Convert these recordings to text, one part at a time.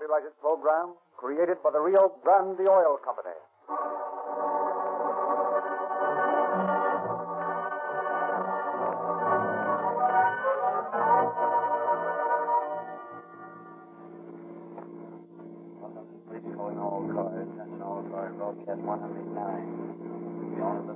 copyrighted program created by the Rio Grande Oil Company. Police calling all cars. Attention all cars. Broadcast 109. Be on the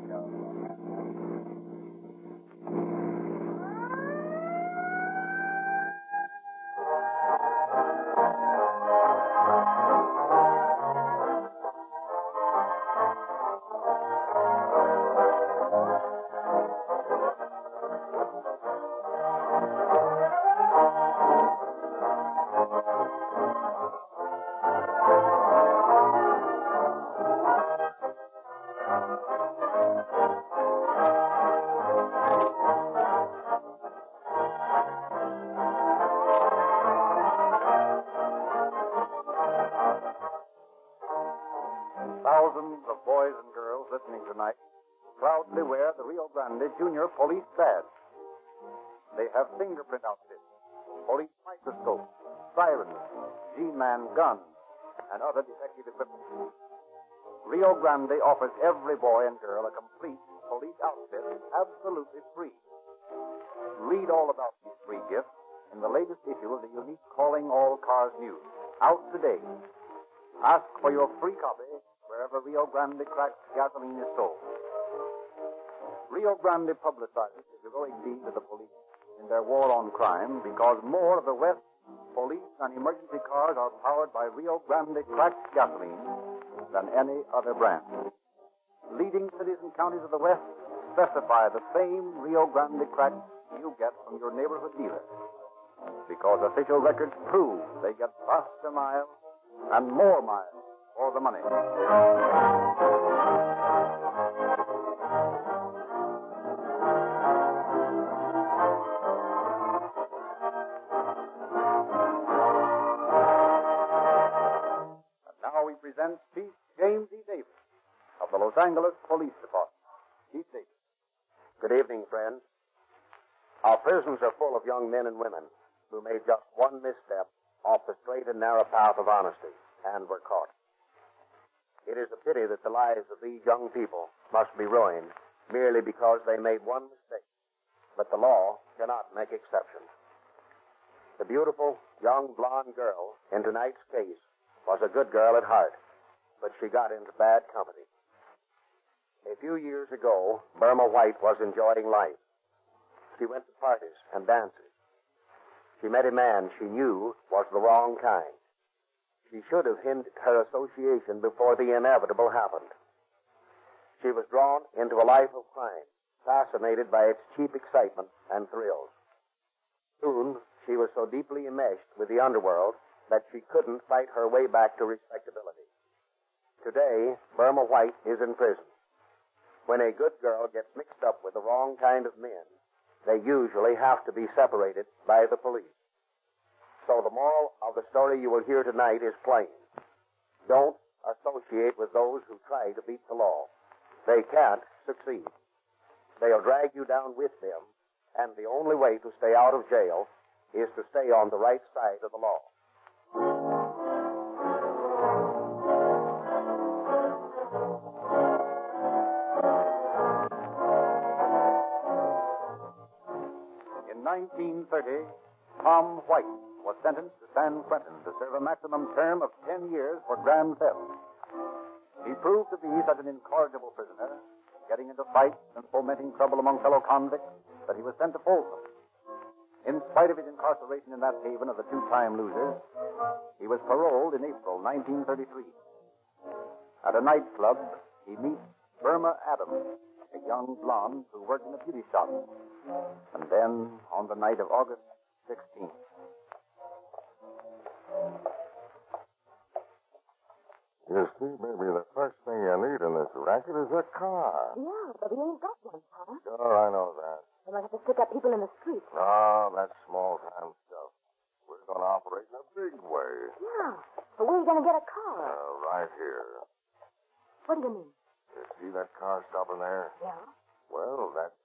Have fingerprint outfits, police microscopes, sirens, G-man guns, and other detective equipment. Rio Grande offers every boy and girl a complete police outfit absolutely free. Read all about these free gifts in the latest issue of the unique Calling All Cars News, out today. Ask for your free copy wherever Rio Grande cracked gasoline is sold. Rio Grande publicizes the heroic deeds of the their war on crime because more of the West police and emergency cars are powered by Rio Grande cracked gasoline than any other brand. Leading cities and counties of the West specify the same Rio Grande cracked you get from your neighborhood dealer because official records prove they get faster miles and more miles for the money. Present Chief James E. Davis of the Los Angeles Police Department. Chief Davis. Good evening, friends. Our prisons are full of young men and women who made just one misstep off the straight and narrow path of honesty and were caught. It is a pity that the lives of these young people must be ruined merely because they made one mistake. But the law cannot make exceptions. The beautiful young blonde girl in tonight's case was a good girl at heart, but she got into bad company. A few years ago, Burma White was enjoying life. She went to parties and dances. She met a man she knew was the wrong kind. She should have hinted her association before the inevitable happened. She was drawn into a life of crime, fascinated by its cheap excitement and thrills. Soon, she was so deeply enmeshed with the underworld that she couldn't fight her way back to respectability. Today, Burma White is in prison. When a good girl gets mixed up with the wrong kind of men, they usually have to be separated by the police. So the moral of the story you will hear tonight is plain. Don't associate with those who try to beat the law. They can't succeed. They'll drag you down with them, and the only way to stay out of jail is to stay on the right side of the law. 1930, Tom White was sentenced to San Quentin to serve a maximum term of 10 years for grand theft. He proved to be such an incorrigible prisoner, getting into fights and fomenting trouble among fellow convicts, that he was sent to Folsom. In spite of his incarceration in that haven of the two-time losers, he was paroled in April 1933. At a nightclub, he meets Burma Adams, a young blonde who worked in a beauty shop. And then, on the night of August 16th, You see, baby, the first thing you need in this racket is a car. Yeah, but we ain't got one, Tom. Sure, I know that. We might have to stick up people in the street. Oh, that's small time stuff. We're going to operate in a big way. Yeah, but where are you going to get a car? Uh, right here. What do you mean? You see that car stopping there? Yeah? Well, that's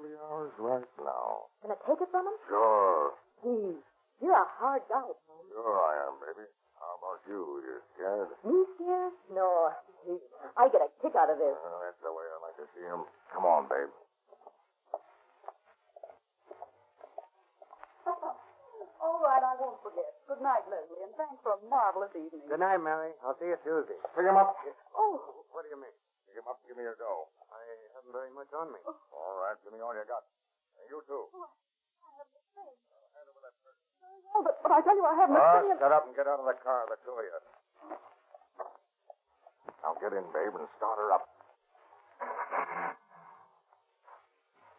practically ours right now. Gonna take it from him? Sure. Gee, you're a hard guy, Tom. Sure I am, baby. How about you? You scared? Me scared? No. I get a kick out of this. Uh, that's the way I like to see him. Come on, babe. All right, I won't forget. Good night, Leslie, and thanks for a marvelous evening. Good night, Mary. I'll see you Tuesday. Pick him up. Oh, What do you mean? Pick him up. Give me your dough. I haven't very much on me. Oh. All right. Give me all you got. And you too. oh but, but I tell you, I haven't a penny. shut up and get out of the car, the two of you. Now get in, babe, and start her up.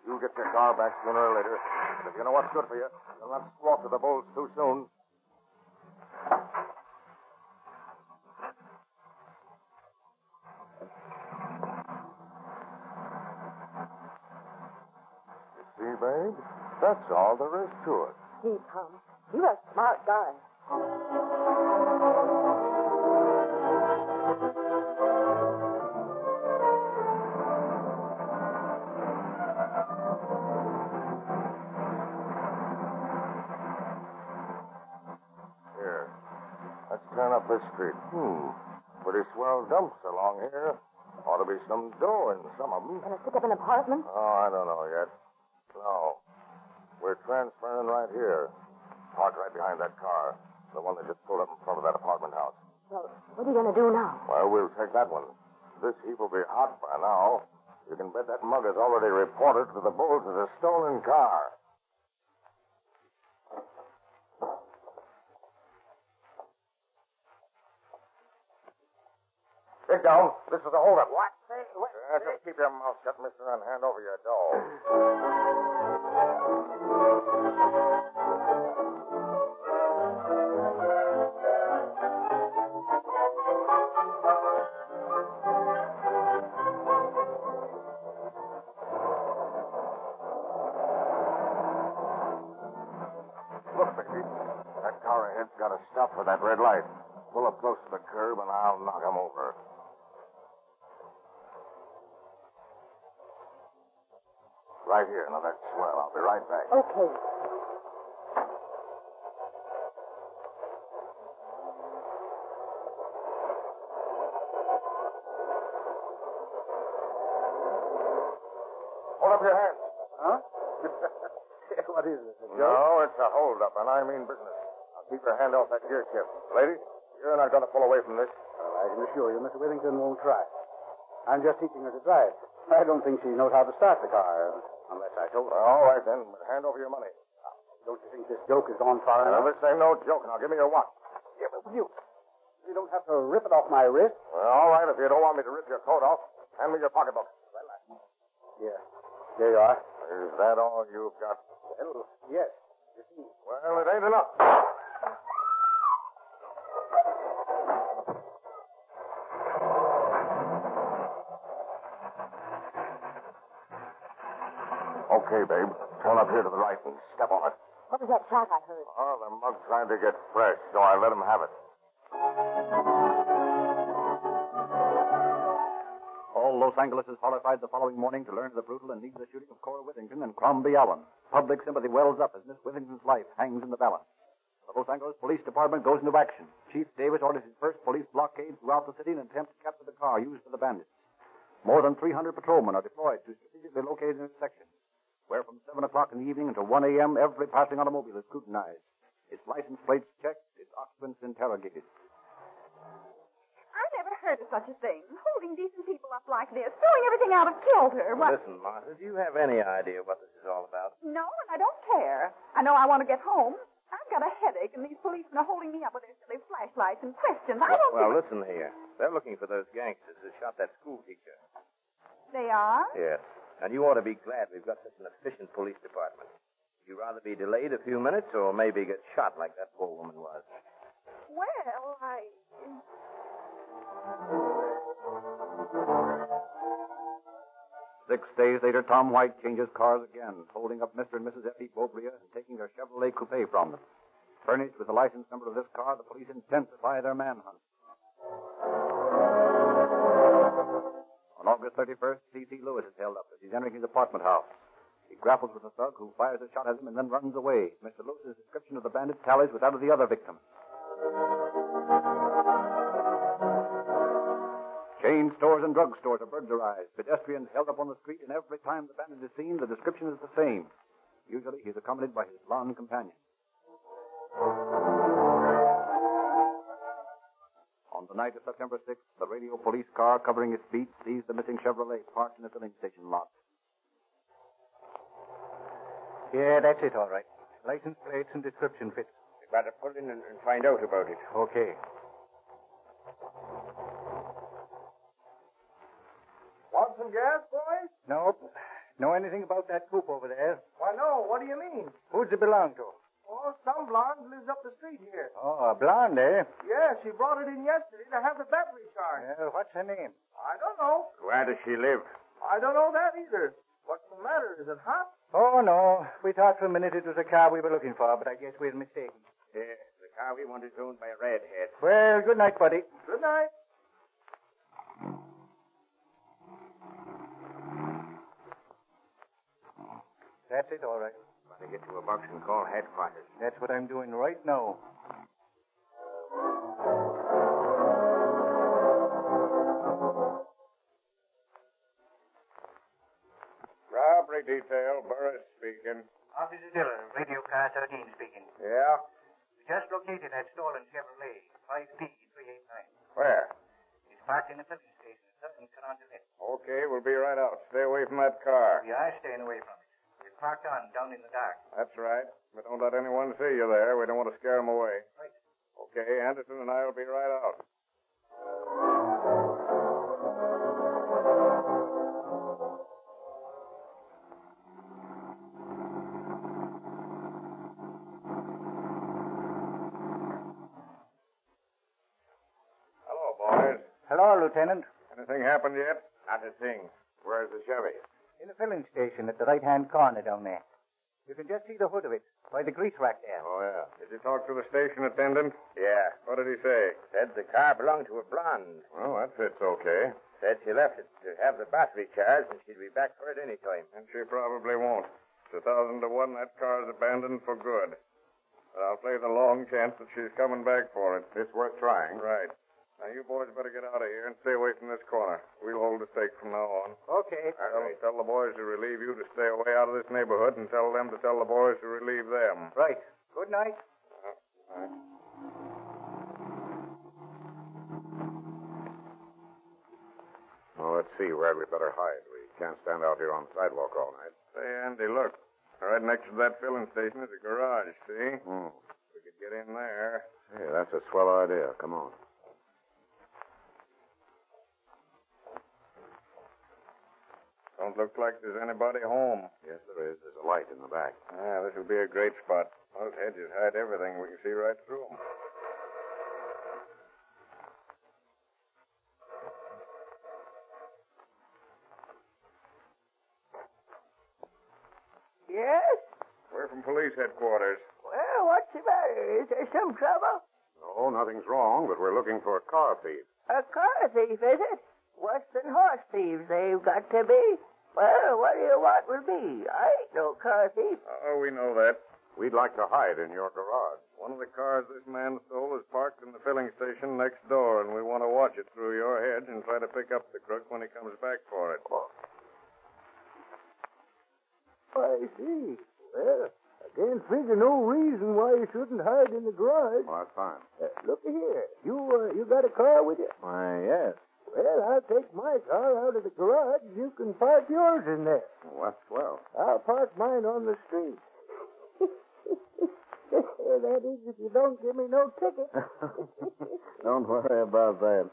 You'll get your car back sooner or later. But if you know what's good for you, you'll not slaughter the bulls too soon. See, babe? That's all there is to it. Gee, Tom, you're a smart guy. Here. Let's turn up this street. Hmm. Pretty swell dumps along here. Ought to be some dough in some of them. Gonna stick up an apartment? Oh, I don't know yet. No. We're transferring right here. Park right behind that car. The one that just pulled up in front of that apartment house. Well, what are you gonna do now? Well, we'll take that one. This heap will be hot by now. You can bet that mug has already reported to the bulls as a stolen car. Big down. This is a holdup. What? Uh, just keep your mouth shut, mister, and hand over your dough. That car ahead's got to stop for that red light. Pull up close to the curb, and I'll knock him over. Right here. Now, that's swell. I'll be right back. Okay. Hold up your hands. Huh? what is this? No, it's a holdup, and I mean business. Now, keep your hand off that gear shift. Lady, you're not going to pull away from this. Well, I can assure you, Mr. Withington won't try. I'm just teaching her to drive. I don't think she knows how to start the car, All right, then. Hand over your money. Don't you think this joke has gone far Now, enough? this ain't no joke. Now, give me your watch. Yeah, but you, you don't have to rip it off my wrist. Well, all right, if you don't want me to rip your coat off, hand me your pocketbook. Yeah. There you are. Is that all you've got? Well, yes. You see. Well, it ain't enough. Okay, babe. Turn up here to the right and step on it. What was that shot I heard? Oh, the mug trying to get fresh, so I let him have it. All Los Angeles is horrified the following morning to learn of the brutal and needless shooting of Cora Withington and Crombie Allen. Public sympathy wells up as Miss Withington's life hangs in the balance. The Los Angeles Police Department goes into action. Chief Davis orders his first police blockade throughout the city in an attempt to capture the car used for the bandits. More than 300 patrolmen are deployed to strategically located intersections, where from 7 o'clock in the evening until 1 a.m. every passing automobile is scrutinized, its license plates checked, its occupants interrogated. I never heard of such a thing. Holding decent people up like this, throwing everything out of kilter. What? Listen, Martha, do you have any idea what this is all about? No, and I don't care. I know I want to get home. I've got a headache, and these policemen are holding me up with their silly flashlights and questions. I don't Well, think... listen here. They're looking for those gangsters who shot that school teacher. They are? Yes. And you ought to be glad we've got such an efficient police department. Would you rather be delayed a few minutes or maybe get shot like that poor woman was? Well, I... Six days later, Tom White changes cars again, holding up Mr. and Mrs. Effie Bobria and taking their Chevrolet coupe from them. Furnished with the license number of this car, the police intensify their manhunt. On August 31st, C.C. Lewis is held up as he's entering his apartment house. He grapples with a thug who fires a shot at him and then runs away. Mr. Lewis's description of the bandit tallies with that of the other victim. Chain stores and drug stores are burglarized. Pedestrians held up on the street, and every time the bandit is seen, the description is the same. Usually, he's accompanied by his blonde companion. The night of September 6th, the radio police car covering its beat sees the missing Chevrolet parked in a filling station lot. Yeah, that's it, all right. License plates and description fits. We better pull in and, and find out about it. Okay. Want some gas, boys? Nope. Know anything about that coupe over there? Why, no. What do you mean? Who's it belong to? Some blonde lives up the street here. Oh, a blonde, eh? Yeah, she brought it in yesterday to have the battery charged. Well, what's her name? I don't know. Where does she live? I don't know that either. What's the matter? Is it hot? Oh, no. We thought for a minute it was a car we were looking for, but I guess we were mistaken. Yeah, the car we want is owned by a redhead. Well, good night, buddy. Good night. That's it, all right. Better get to a box and call headquarters. That's what I'm doing right now. Robbery detail, Burris speaking. Officer Dillon, radio car 13 speaking. Yeah? We just located that stolen Chevrolet, 5P389. Where? It's parked in the filling station in Sutton, Carondelet. Okay, we'll be right out. Stay away from that car. We are staying away from it. Parked on down in the dark. That's right. But don't let anyone see you there. We don't want to scare them away. Right. Okay, Anderson and I will be right out. Hello, boys. Hello, Lieutenant. Anything happened yet? Not a thing. Where's the Chevy? In the filling station at the right-hand corner down there. You can just see the hood of it by the grease rack there. Oh, yeah. Did you talk to the station attendant? Yeah. What did he say? Said the car belonged to a blonde. Well, that fits okay. Said she left it to have the battery charged and she'd be back for it any time. And she probably won't. It's a thousand to one that car's abandoned for good. But I'll play the long chance that she's coming back for it. It's worth trying. Right. Now, you boys better get out of here and stay away from this corner. We'll hold the stake from now on. Okay. Tell, tell the boys to relieve you to stay away out of this neighborhood and tell them to tell the boys to relieve them. Right. Good night. Well, let's see where we better hide. We can't stand out here on the sidewalk all night. Say, Andy, look. Right next to that filling station is a garage, see? Hmm. We could get in there. Hey, that's a swell idea. Come on. Don't look like there's anybody home. Yes, there is. There's a light in the back. Yeah, this will be a great spot. Those hedges hide everything. We can see right through them. Yes? We're from police headquarters. Well, what's the matter? Is there some trouble? No, nothing's wrong, but we're looking for a car thief. A car thief, is it? Worse than horse thieves, they've got to be. Well, what do you want with me? I ain't no car thief. Oh, we know that. We'd like to hide in your garage. One of the cars this man stole is parked in the filling station next door, and we want to watch it through your hedge and try to pick up the crook when he comes back for it. I see. Well, I can't figure no reason why you shouldn't hide in the garage. Well, that's fine. Uh, look here. You, uh, you got a car with you? Why, yes. Well, I'll take my car out of the garage. You can park yours in there. Well, that's swell. I'll park mine on the street. that is, if you don't give me no ticket. Don't worry about that.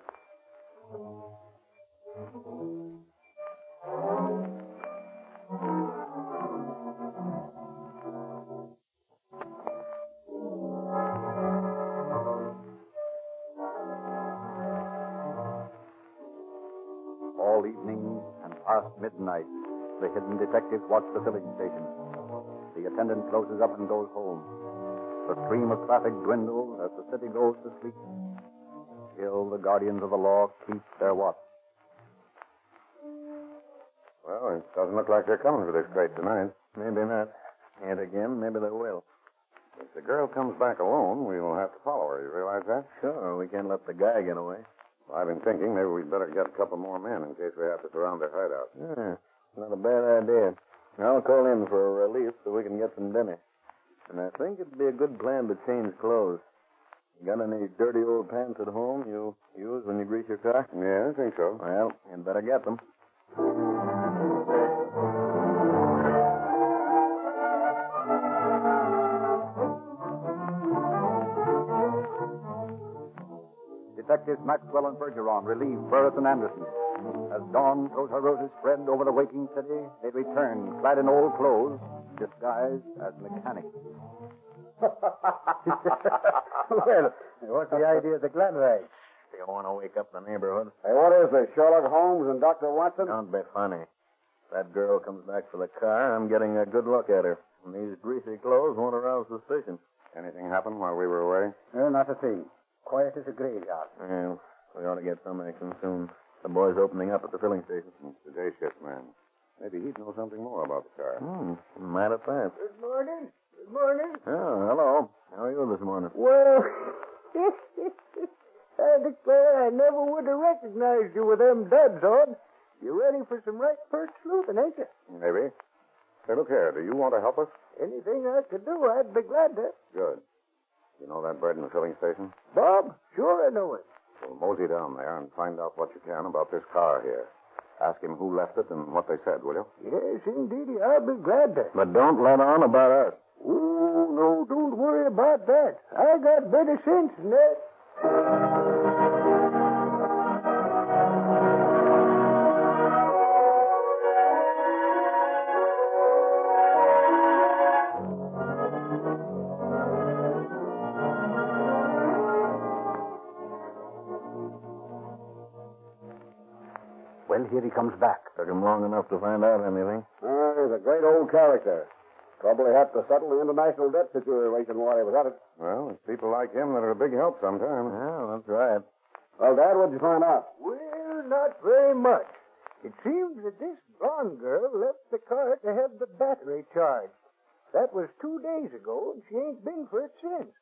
Midnight, the hidden detectives watch the filling station. The attendant closes up and goes home. The stream of traffic dwindles as the city goes to sleep. Still, the guardians of the law keep their watch. Well, it doesn't look like they're coming for this crate tonight. Maybe not. Yet again, maybe they will. If the girl comes back alone, we'll have to follow her. You realize that? Sure, we can't let the guy get away. Well, I've been thinking maybe we'd better get a couple more men in case we have to surround their hideout. Yeah, not a bad idea. I'll call in for a relief so we can get some dinner. And I think it'd be a good plan to change clothes. Got any dirty old pants at home you use when you grease your car? Yeah, I think so. Well, you'd better get them. Detectives Maxwell and Bergeron relieve Burris and Anderson. As dawn throws her roses spread over the waking city, they return, clad in old clothes, disguised as mechanics. well, what's the idea of the glad rags? You want to wake up the neighborhood? Hey, what is this, Sherlock Holmes and Dr. Watson? Don't be funny. That girl comes back for the car. I'm getting a good look at her. And these greasy clothes won't arouse suspicion. Anything happen while we were away? Uh, not a thing. Quiet as a graveyard. Well, we ought to get some action soon. The boy's opening up at the filling station. It's the day shift man. Maybe he'd know something more about the car. Hmm, might have passed. Good morning. Good morning. Oh, hello. How are you this morning? Well, I declare I never would have recognized you with them duds on. You ready for some right first sleuthing, ain't you? Maybe. Hey, look here. Do you want to help us? Anything I could do, I'd be glad to. Good. You know that bird in the filling station? Bob, sure I know it. Well, mosey down there and find out what you can about this car here. Ask him who left it and what they said, will you? Yes, indeed. I'll be glad to. But don't let on about us. Oh, no, don't worry about that. I got better sense than that. Well, here he comes back. Took him long enough to find out anything. Uh, he's a great old character. Probably had to settle the international debt situation while he was at it. Well, it's people like him that are a big help sometimes. Yeah, that's right. Well, Dad, what'd you find out? Well, not very much. It seems that this blonde girl left the car to have the battery charged. That was two days ago, and she ain't been for it since.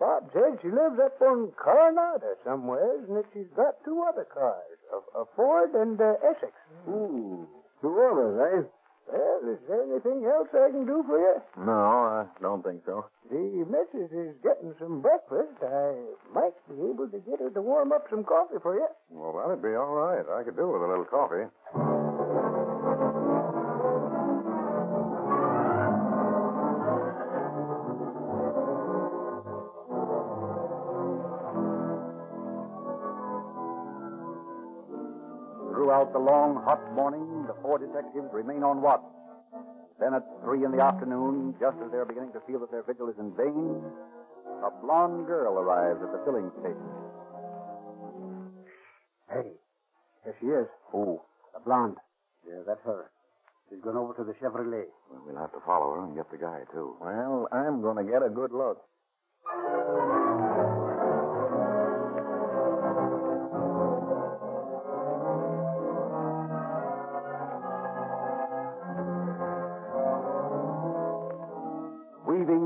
Bob said she lives up on Coronado somewheres, and that she's got two other cars, a, a Ford and a Essex. Hmm. Two others, eh? Well, is there anything else I can do for you? No, I don't think so. The missus is getting some breakfast. I might be able to get her to warm up some coffee for you. Well, that'd be all right. I could do with a little coffee. Throughout the long, hot morning, the four detectives remain on watch. Then at three in the afternoon, just as they're beginning to feel that their vigil is in vain, a blonde girl arrives at the filling station. Hey, there she is. Who? The blonde. Yeah, that's her. She's gone over to the Chevrolet. Well, we'll have to follow her and get the guy, too. Well, I'm going to get a good look.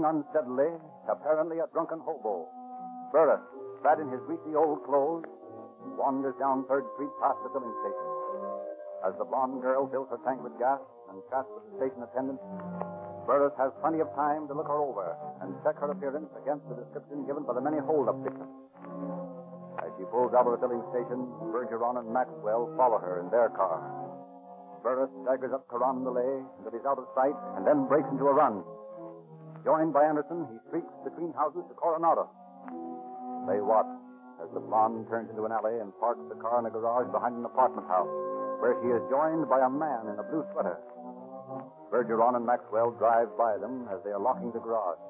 Unsteadily, apparently a drunken hobo, Burris, clad in his greasy old clothes, wanders down Third Street past the filling station. As the blonde girl fills her tank with gas and chats with the station attendant, Burris has plenty of time to look her over and check her appearance against the description given by the many hold-up victims. As she pulls out of the filling station, Bergeron and Maxwell follow her in their car. Burris staggers up Carondelet until he's out of sight and then breaks into a run. Joined by Anderson, he streaks between houses to Coronado. They watch as the blonde turns into an alley and parks the car in a garage behind an apartment house, where she is joined by a man in a blue sweater. Bergeron and Maxwell drive by them as they are locking the garage.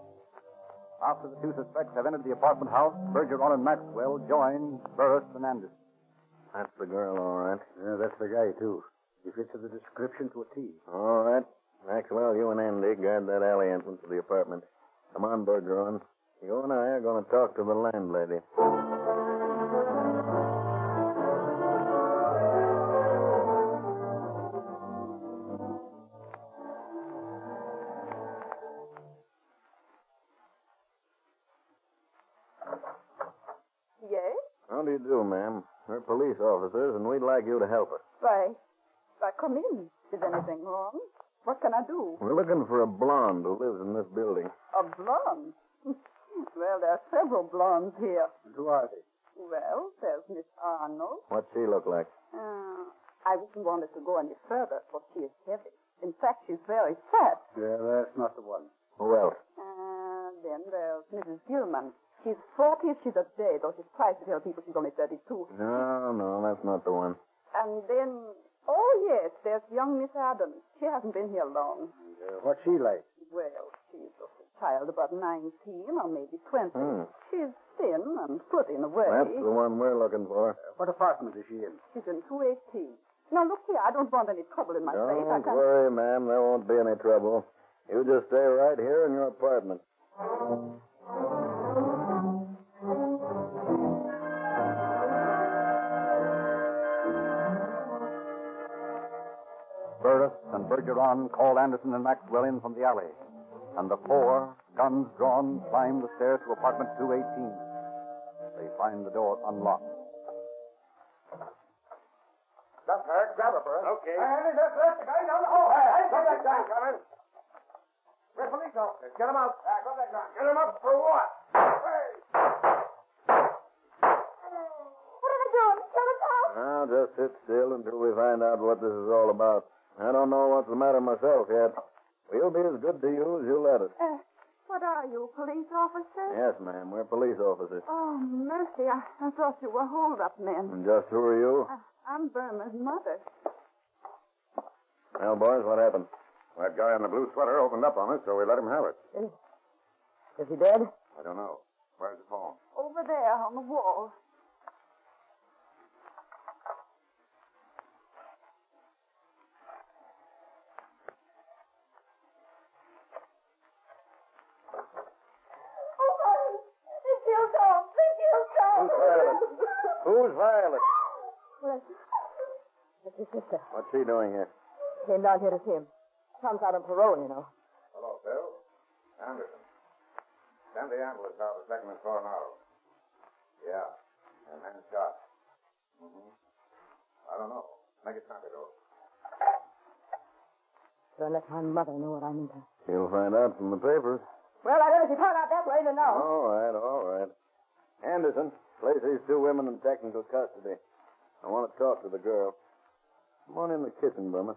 After the two suspects have entered the apartment house, Bergeron and Maxwell join Burris and Anderson. That's the girl, all right. Yeah, that's the guy, too. He fits the description to a T. All right. Maxwell, you and Andy guard that alley entrance to the apartment. Come on, Bergeron. You and I are going to talk to the landlady. Yes? How do you do, ma'am? We're police officers, and we'd like you to help us. Why, why, come in. Is anything wrong? What can I do? We're looking for a blonde who lives in this building. A blonde? well, there are several blondes here. Who are they? Well, there's Miss Arnold. What's she look like? Uh, I wouldn't want her to go any further, for she is heavy. In fact, she's very fat. Yeah, that's not the one. Who else? Uh, then there's Mrs. Gilman. She's 40 if she's a day, though she's tries to tell people she's only 32. No, no, that's not the one. And then, oh yes, there's young Miss Adams. She hasn't been here long. Uh, what's she like? Well, she's a child about 19 or maybe 20. Hmm. She's thin and foot in a way. That's the one we're looking for. What apartment is she in? She's in 218. Now, look here, I don't want any trouble in my face. Don't can't... worry, ma'am. There won't be any trouble. You just stay right here in your apartment. Bergeron call Anderson and Maxwell in from the alley. And the four, guns drawn, climb the stairs to apartment 218. They find the door unlocked. Stop her. Grab her, Burris. Okay. Hey, that's, that's the guy down the hall. Hey, hey, Come that that gun, Coming. We're police officers. Get him out. Come that gun. Get him up for what? Hey! What are they doing? Kill us out? Now, just sit still until we find out what this is all about. I don't know what's the matter myself yet. We'll be as good to you as you let us. Uh, what are you, police officer? Yes, ma'am. We're police officers. Oh, mercy, I, I thought you were hold-up men. And just who are you? Uh, I'm Burma's mother. Well, boys, what happened? That guy in the blue sweater opened up on us, so we let him have it. Is he dead? I don't know. Where's the phone? Over there on the wall. Who's Violet? Well, that's his sister. What's she doing here? Came down here to see him. Tom's out on parole, you know. Hello, Phil. Anderson. Send the ambulance out to Second and Coronado. Yeah. And man shot. Mm-hmm. I don't know. Make it snappy, though. Don't let my mother know what I'm into. You'll find out from the papers. Well, I don't know if you found out that way to know. All right, all right. Anderson, place these two women in technical custody. I want to talk to the girl. Come on in the kitchen, Burma.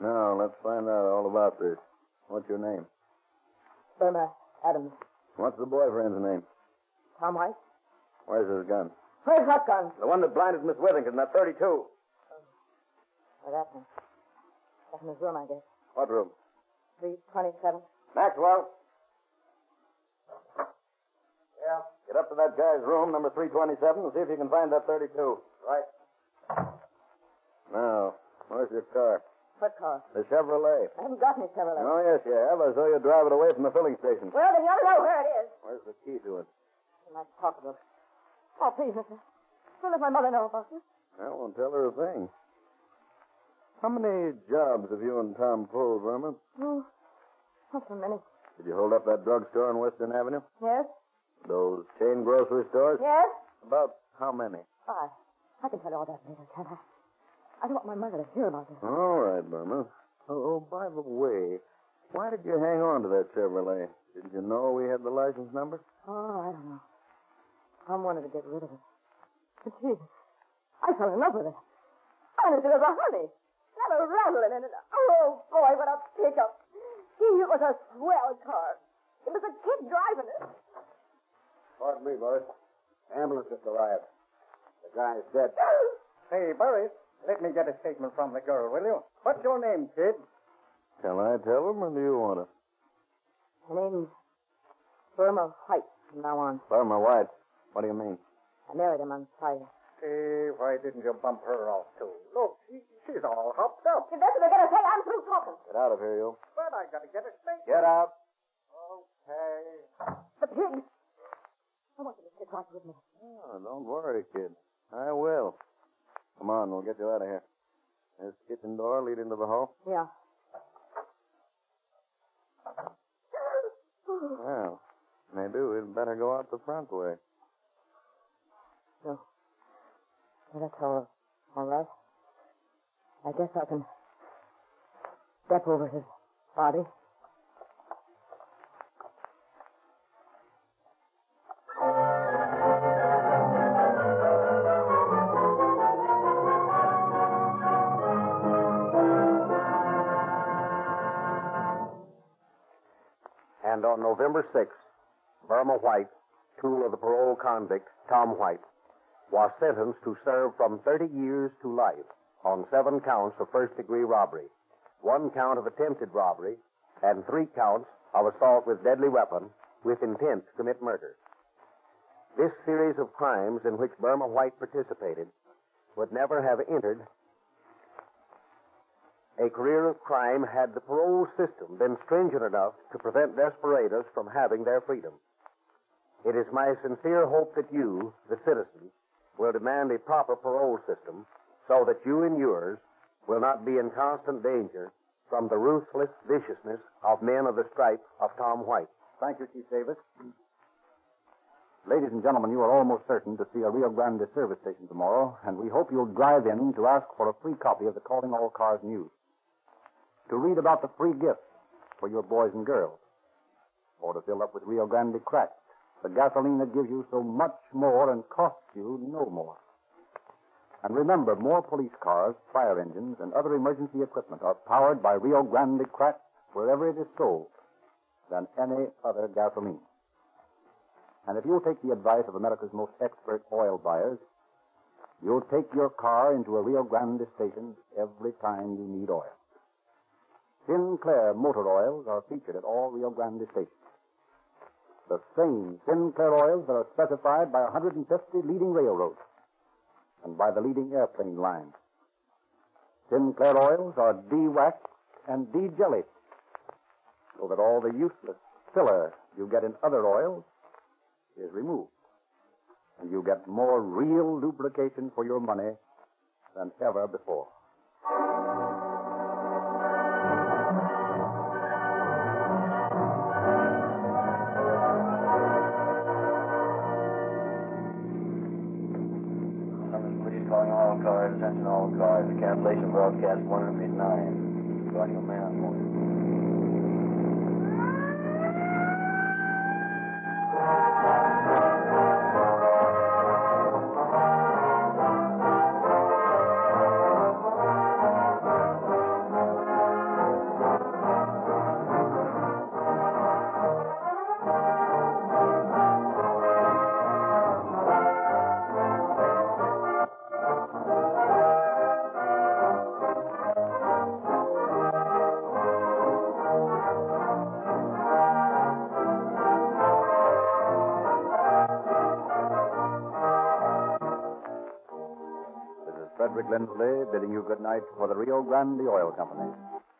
Now, let's find out all about this. What's your name? Burma Adams. What's the boyfriend's name? Tom White. Where's his gun? Where's what gun? The one that blinded Miss Withington, that 32. Oh, that one. That's in his room, I guess. What room? 327. Maxwell. Yeah. Get up to that guy's room, number 327, and see if you can find that 32. Right. Now, where's your car? What car? The Chevrolet. I haven't got any Chevrolet. Oh, yes, you have. I saw you drive it away from the filling station. Well, then you ought to know where it is. Where's the key to it? In my pocketbook. Oh, please, mister. Don't let my mother know about this. I won't tell her a thing. How many jobs have you and Tom pulled, Burma? Oh, not so many. Did you hold up that drugstore on Western Avenue? Yes? Those chain grocery stores? Yes? About how many? I, I can tell you all that later, can't I? I don't want my mother to hear about this. All right, Burma. Oh, oh, by the way, why did you hang on to that Chevrolet? Didn't you know we had the license number? Oh, I don't know. I wanted to get rid of it. But gee, I fell in love with it. Honest, it was a honey. A rattle in it. Oh, boy, what a pickup. Gee, it was a swell car. It was a kid driving it. Pardon me, boys. Ambulance just arrived. The guy's dead. Hey, Burris, let me get a statement from the girl, will you? What's your name, kid? Can I tell him, or do you want to? My name's Burma White from now on. Burma White. What do you mean? I married him on Friday. Hey, why didn't you bump her off, too? Look, she, she's all hopped up. If that's what they're going say, I'm through talking. Get out of here, you. But I gotta get a statement. Get out. Okay. The pig. I want you to sit right with me. Oh, don't worry, kid. I will. Come on, we'll get you out of here. This kitchen door lead into the hall. Yeah. Well, maybe we'd better go out the front way. So, well, that's all, all right. Uh, I guess I can step over his body. November 6th, Burma White, tool of the parole convict Tom White, was sentenced to serve from 30 years to life on seven counts of first degree robbery, one count of attempted robbery, and three counts of assault with deadly weapon with intent to commit murder. This series of crimes in which Burma White participated would never have entered a career of crime had the parole system been stringent enough to prevent desperados from having their freedom. It is my sincere hope that you, the citizens, will demand a proper parole system so that you and yours will not be in constant danger from the ruthless viciousness of men of the stripe of Tom White. Thank you, Chief Davis. Ladies and gentlemen, you are almost certain to see a Rio Grande service station tomorrow, and we hope you'll drive in to ask for a free copy of the Calling All Cars News. To read about the free gifts for your boys and girls, or to fill up with Rio Grande cracked, the gasoline that gives you so much more and costs you no more. And remember, more police cars, fire engines, and other emergency equipment are powered by Rio Grande cracked wherever it is sold than any other gasoline. And if you'll take the advice of America's most expert oil buyers, you'll take your car into a Rio Grande station every time you need oil. Sinclair motor oils are featured at all Rio Grande stations. The same Sinclair oils that are specified by 150 leading railroads and by the leading airplane lines. Sinclair oils are de-waxed and de-jellied so that all the useless filler you get in other oils is removed. And you get more real lubrication for your money than ever before. Calling all cars, attention all cars. Cancellation broadcast 109. Regarding a man Lindsley bidding you good night for the Rio Grande Oil Company.